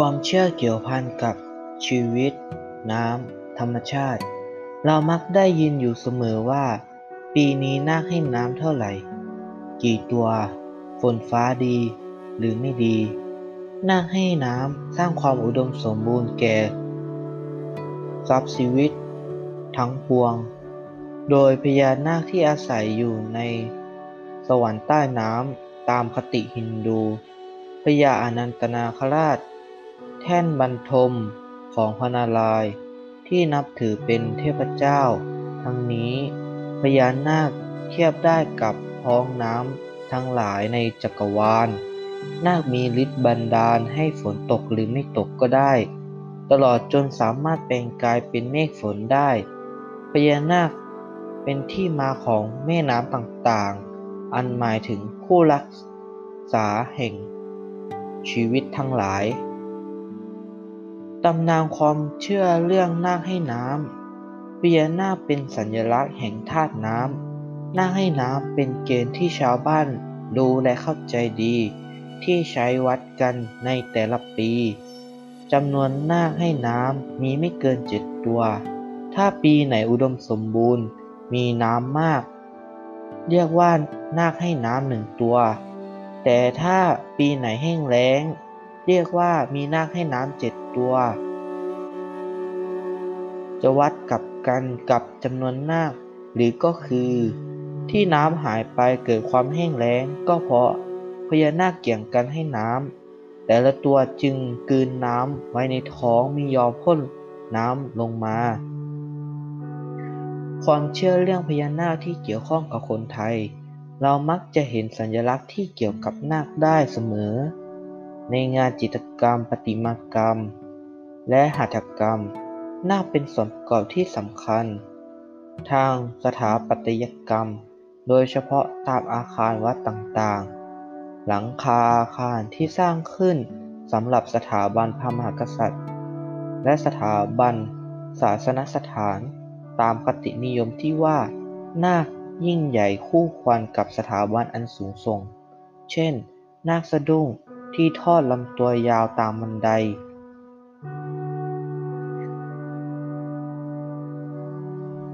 ความเชื่อเกี่ยวพันกับชีวิต น้ำ ธรรมชาติ เรามักได้ยินอยู่เสมอว่า ปีนี้นาคให้น้ำเท่าไหร่ กี่ตัว ฝนฟ้าดี หรือไม่ดี นาคให้น้ำสร้างความอุดมสมบูรณ์แก่ทรัพย์ชีวิต ทั้งปวง โดยพญานาคที่อาศัยอยู่ใน สวรรค์ใต้น้ำตามคติฮินดูพญาอนันตนาคราช แท่นบรรทมของพนารายที่นับถือเป็นเทพเจ้า ทั้งนี้พญานาคเทียบได้กับพ้องน้ำทั้งหลายในจักรวาล นาคมีฤทธิ์บันดาลให้ฝนตกหรือไม่ตกก็ได้ ตลอดจนสามารถแปลงกายเป็นเมฆฝนได้พญานาคเป็นที่มาของแม่น้ำต่างๆ อันหมายถึงผู้รักษาแห่งชีวิตทั้งหลาย ตำนานความเชื่อเรื่องนาคให้น้ำพญานาคเป็นสัญลักษณ์แห่งธาตุน้ำนาคให้น้ำเป็นเกณฑ์ที่ชาวบ้านรู้และเข้าใจดี ที่ใช้วัดกันในแต่ละปีจำนวนนาคให้น้ำมีไม่เกินเจ็ดตัว ถ้าปีไหนอุดมสมบูรณ์ มีน้ำมาก เรียกว่านาคให้น้ำหนึ่งตัว แต่ถ้าปีไหนแห้งแล้ง เรียกว่ามีนาคให้น้ำเจ็ดตัว จะวัดกับกันกับจำนวนนาค หรือก็คือ ที่น้ำหายไปเกิดความแห้งแล้ง ก็เพราะพญานาคเกี่ยงกันให้น้ำแต่ละตัวจึงกลืนน้ำไว้ในท้องม่ยอมพ่นน้ำลงมา ความเชื่อเรื่องพญานาคที่เกี่ยวข้องกับคนไทย เรามักจะเห็นสัญลักษณ์ที่เกี่ยวกับนาคได้เสมอ ในงานจิตรกรรม ประติมากรรม และหัตถกรรม น่าเป็นส่วนประกอบที่สำคัญ ทางสถาปัตยกรรม โดยเฉพาะตามอาคารวัดต่างๆ หลังคาอาคารที่สร้างขึ้นสำหรับสถาบันพระมหากษัตริย์ และสถาบัน ศาสนสถาน ตามคตินิยมที่ว่านาคยิ่งใหญ่คู่ควรกับสถาบันอันสูงส่ง เช่น นาคสะดุ้ง ที่ทอดลำตัวยาวตามบันได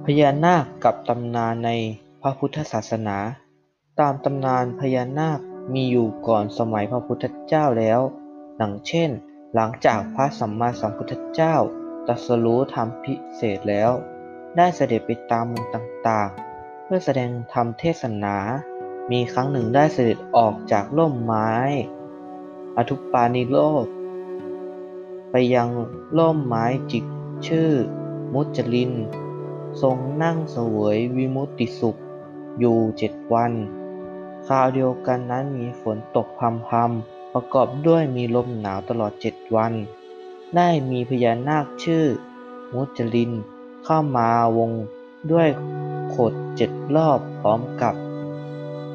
พญานาคกับตำนานในพระพุทธศาสนา ตามตำนานพญานาคมีอยู่ก่อนสมัยพระพุทธเจ้าแล้วดังเช่น หลังจากพระสัมมาสัมพุทธเจ้าตรัสรู้ธรรมพิเศษแล้ว ได้เสด็จไปตามเมืองต่างๆ เพื่อแสดงธรรมเทศนา มีครั้งหนึ่งได้เสด็จออกจากร่มไม้ อทุปานิโลกไปยังร่มไม้จิกชื่อ มุจลิน ทรงนั่งเสวยวิมุตติสุข อยู่เจ็ดวันคราวเดียวกันนั้นมีฝนตกพรำประกอบด้วยมีลมหนาวตลอดเจ็ดวัน ได้มีพญานาคชื่อ มุจลิน เข้ามาวงด้วยขดเจ็ดรอบพร้อมกับ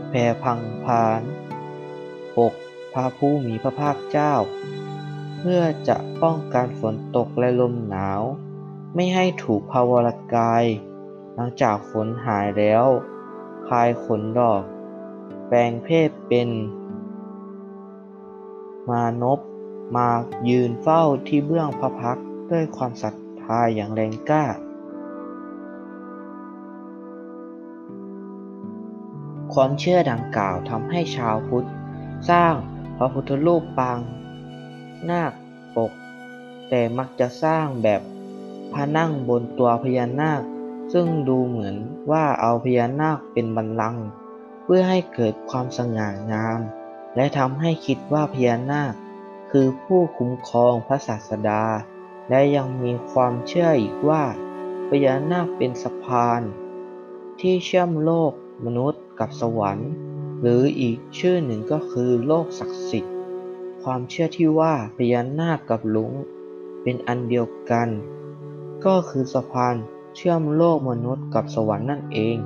แพรพังพานปก ระผู้มีพระภาคเจ้า เพื่อจะป้องกันฝนตกและลมหนาว ไม่ให้ถูกภาวรกาย หลังจากฝนหายแล้ว คลายขนดอก แปลงเพศเป็น มานพมายืนเฝ้าที่เบื้องพระพักด้วยความศรัทธาอย่างแรงกล้า ความเชื่อดังกล่าวทำให้ชาวพุทธ สร้าง พระพุทธรูปปางนาคปก แต่มักจะสร้างแบบพระนั่งบนตัวพญานาค ซึ่งดูเหมือนว่าเอาพญานาคเป็นบัลลังก์เพื่อให้เกิดความสง่างาม และทำให้คิดว่าพญานาค คือผู้คุ้มครองพระศาสดา และยังมีความเชื่ออีกว่าพญานาคเป็นสะพาน ที่เชื่อมโลกมนุษย์กับสวรรค์ หรืออีกชื่อหนึ่งก็คือโลกศักดิ์สิทธิ์ ความเชื่อที่ว่าพญานาคกับลุงเป็นอันเดียวกัน ก็คือสะพานเชื่อมโลกมนุษย์กับสวรรค์นั่นเอง